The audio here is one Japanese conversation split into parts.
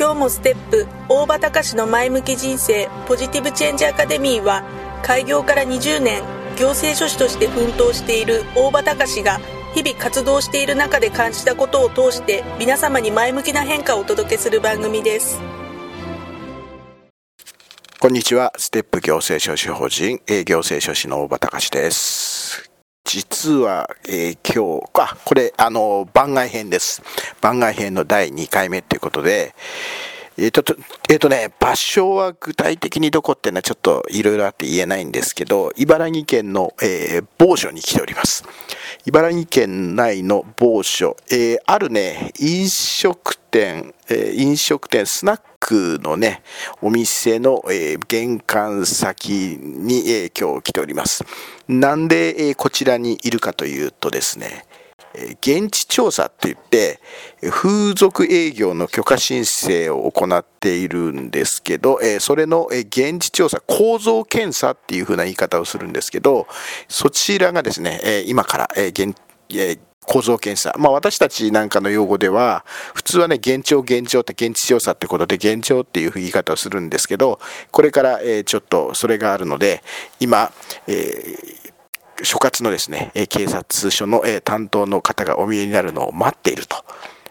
今日もステップ。大場隆の前向き人生。ポジティブチェンジアカデミーは開業から20年行政書士として奮闘している大場隆が日々活動している中で感じたことを通して皆様に前向きな変化をお届けする番組です。こんにちは。ステップ行政書士法人行政書士の大場隆です。実は、えー、今日、あ、これ、あの、番外編です。番外編の第2回目ということで、えっ、ー、と、えっ、ー、とね、場所は具体的にどこっていうのはちょっといろいろあって言えないんですけど、茨城県の、えー、某所に来ております。茨城県内の某所、えー、あるね、飲食店、えー、飲食店、スナックのね、お店の、えー、玄関先に、えー、今日来ております。なんで、えー、こちらにいるかというとですね、現地調査って言って、風俗営業の許可申請を行っているんですけど、それの現地調査、構造検査っていう風な言い方をするんですけど、そちらがですね、今から現、構造検査。まあ私たちなんかの用語では、普通はね、現状現状って現地調査ってことで現状っていう言い方をするんですけど、これからちょっとそれがあるので、今、えー所轄のですね、警察署の担当の方がお見えになるのを待っていると、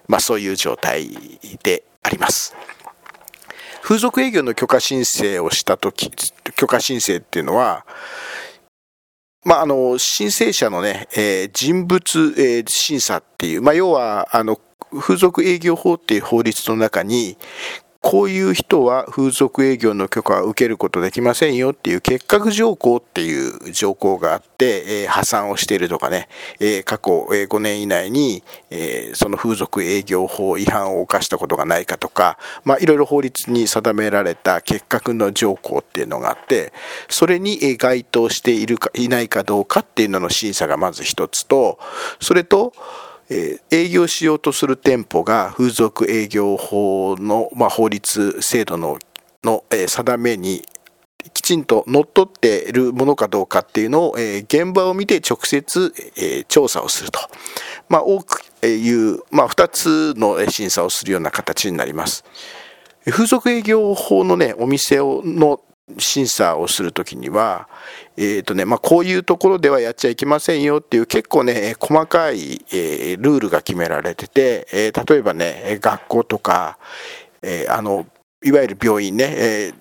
まあ、そういう状態であります。風俗営業の許可申請をしたとき、許可申請っていうのは、まあ、あの、申請者のね、えー、人物、えー、審査っていう、まあ、要は、あの、風俗営業法っていう法律の中に、こういう人は風俗営業の許可は受けることできませんよっていう結核条項っていう条項があって、えー、破産をしているとかね、えー、過去、5年以内に、えー、その風俗営業法違反を犯したことがないかとか、まあ、いろいろ法律に定められた結核の条項っていうのがあって、それに該当しているかいないかどうかっていうのの審査がまず一つと、それと、え営業しようとする店舗が風俗営業法の、まあ、法律制度のの、え定めにきちんと乗っ取っているものかどうかっていうのを、え現場を見て直接、え調査をすると。まあ、多くいう、まあ、2つの審査をするような形になります。風俗営業法のね、お店をの審査をするときには、えーとねまあ、こういうところではやっちゃいけませんよっていう結構ね細かい、え、ルールが決められてて、え、例えばね学校とか、え、あのいわゆる病院ね、え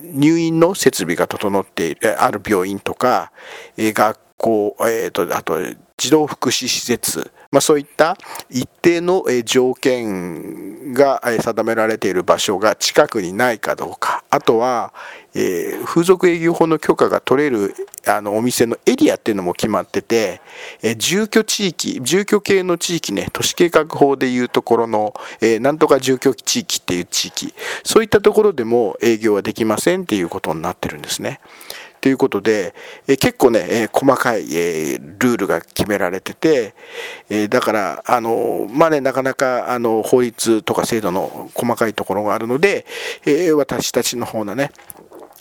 入院の設備が整っているある病院とか、え学校、えーとあと児童福祉施設まあ、そういった一定の条件が定められている場所が近くにないかどうか、あとは、えー、風俗営業法の許可が取れるあのお店のエリアっていうのも決まってて、えー、住居地域、住居系の地域ね、都市計画法でいうところの、えー、なんとか住居地域っていう地域、そういったところでも営業はできませんっていうことになってるんですね。ということで、え結構ね、え細かい、えルールが決められてて、えだから、あの、まあね、なかなか、あの、法律とか制度の細かいところがあるので、え私たちの方のね、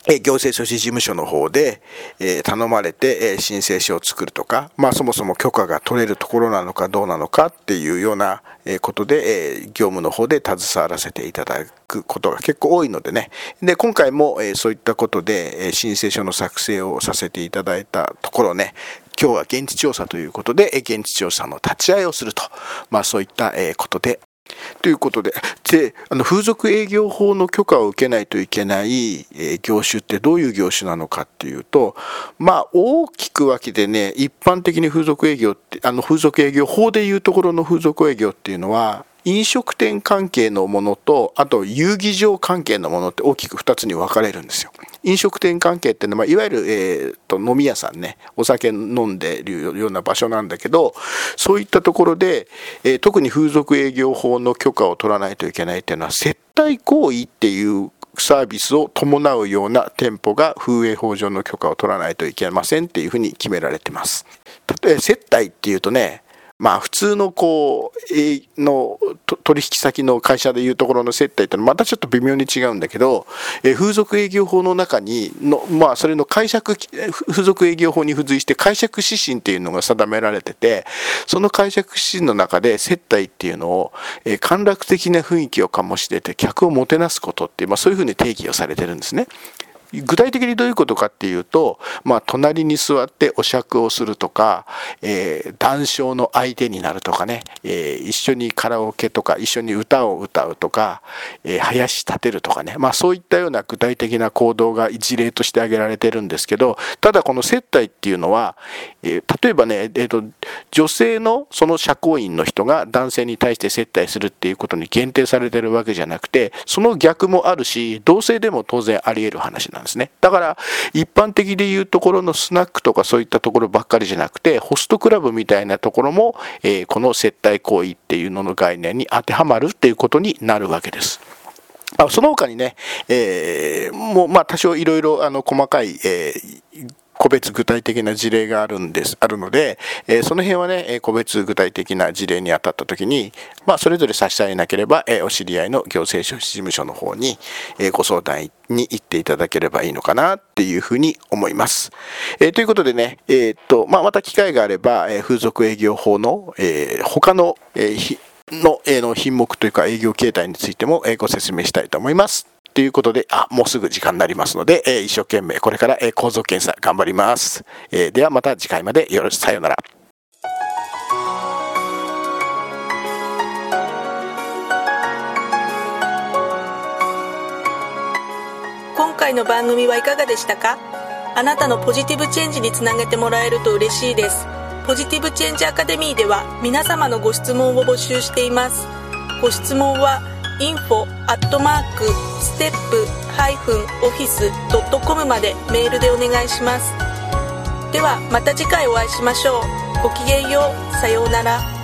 行政書士事務所の方で、え頼まれて、え申請書を作るとか、まあそもそも許可が取れるところなのかどうなのかっていうようなことで、え業務の方で携わらせていただくことが結構多いのでね。で、今回も、えそういったことで、え申請書の作成をさせていただいたところね、今日は現地調査ということで、現地調査の立ち会いをすると、まあそういったことでということで、で、あの風俗営業法の許可を受けないといけない、え、業種ってどういう業種なのかっていうと、まあ大きくわけでね、一般的に風俗営業って、あの風俗営業法でいうところの風俗営業っていうのは、飲食店関係のものとあと遊技場関係のものって大きく2つに分かれるんですよ。飲食店関係っていうのは、いわゆる、えーと、飲み屋さんねお酒飲んでるような場所なんだけどそういったところで、えー、特に風俗営業法の許可を取らないといけないっていうのは接待行為っていうサービスを伴うような店舗が風営法上の許可を取らないといけませんっていうふうに決められてます。例えば接待っていうとねまあ普通のこう、の取引先の会社でいうところの接待ってのはまたちょっと微妙に違うんだけど、え風俗営業法の中にの、まあそれの解釈、風俗営業法に付随して解釈指針っていうのが定められてて、その解釈指針の中で接待っていうのを、え陥落的な雰囲気を醸してて客をもてなすことっていう、まあそういうふうに定義をされてるんですね。具体的にどういうことかっていうと、まあ、隣に座ってお酌をするとか、えー、談笑の相手になるとかね、えー、一緒にカラオケとか一緒に歌を歌うとか、えー、林立てるとかね、まあ、そういったような具体的な行動が一例として挙げられてるんですけどただこの接待っていうのは、えー、例えばね、えーと、女性のその社交員の人が男性に対して接待するっていうことに限定されてるわけじゃなくてその逆もあるし同性でも当然あり得る話なんですなんですね。だから一般的でいうところのスナックとかそういったところばっかりじゃなくてホストクラブみたいなところも、えー、この接待行為っていうのの概念に当てはまるっていうことになるわけです。その他にね、えー、もうまあ多少いろいろ細かい、えー個別具体的な事例があるんです、あるので、えー、その辺はね、え個別具体的な事例に当たった時に、まあ、それぞれ差し支えなければ、え、お知り合いの行政書士事務所の方に、え、ご相談に行っていただければいいのかなっていうふうに思います。え、ということでね、え、っと、まあ、また機会があれば、え風俗営業法の、え、他の、えの,、え、の品目というか営業形態についても、え、ご説明したいと思います。ということで、あ、もうすぐ時間になりますので、えー、一生懸命これから、えー、構造検査頑張ります。えー、ではまた次回までよろしくさようなら。今回の番組はいかがでしたか？あなたのポジティブチェンジにつなげてもらえると嬉しいです。ポジティブチェンジアカデミーでは皆様のご質問を募集しています。ご質問は info アットマークステップハイフンオフィスドットコムまでメールでお願いします。ではまた次回お会いしましょう。ごきげんよう。さようなら。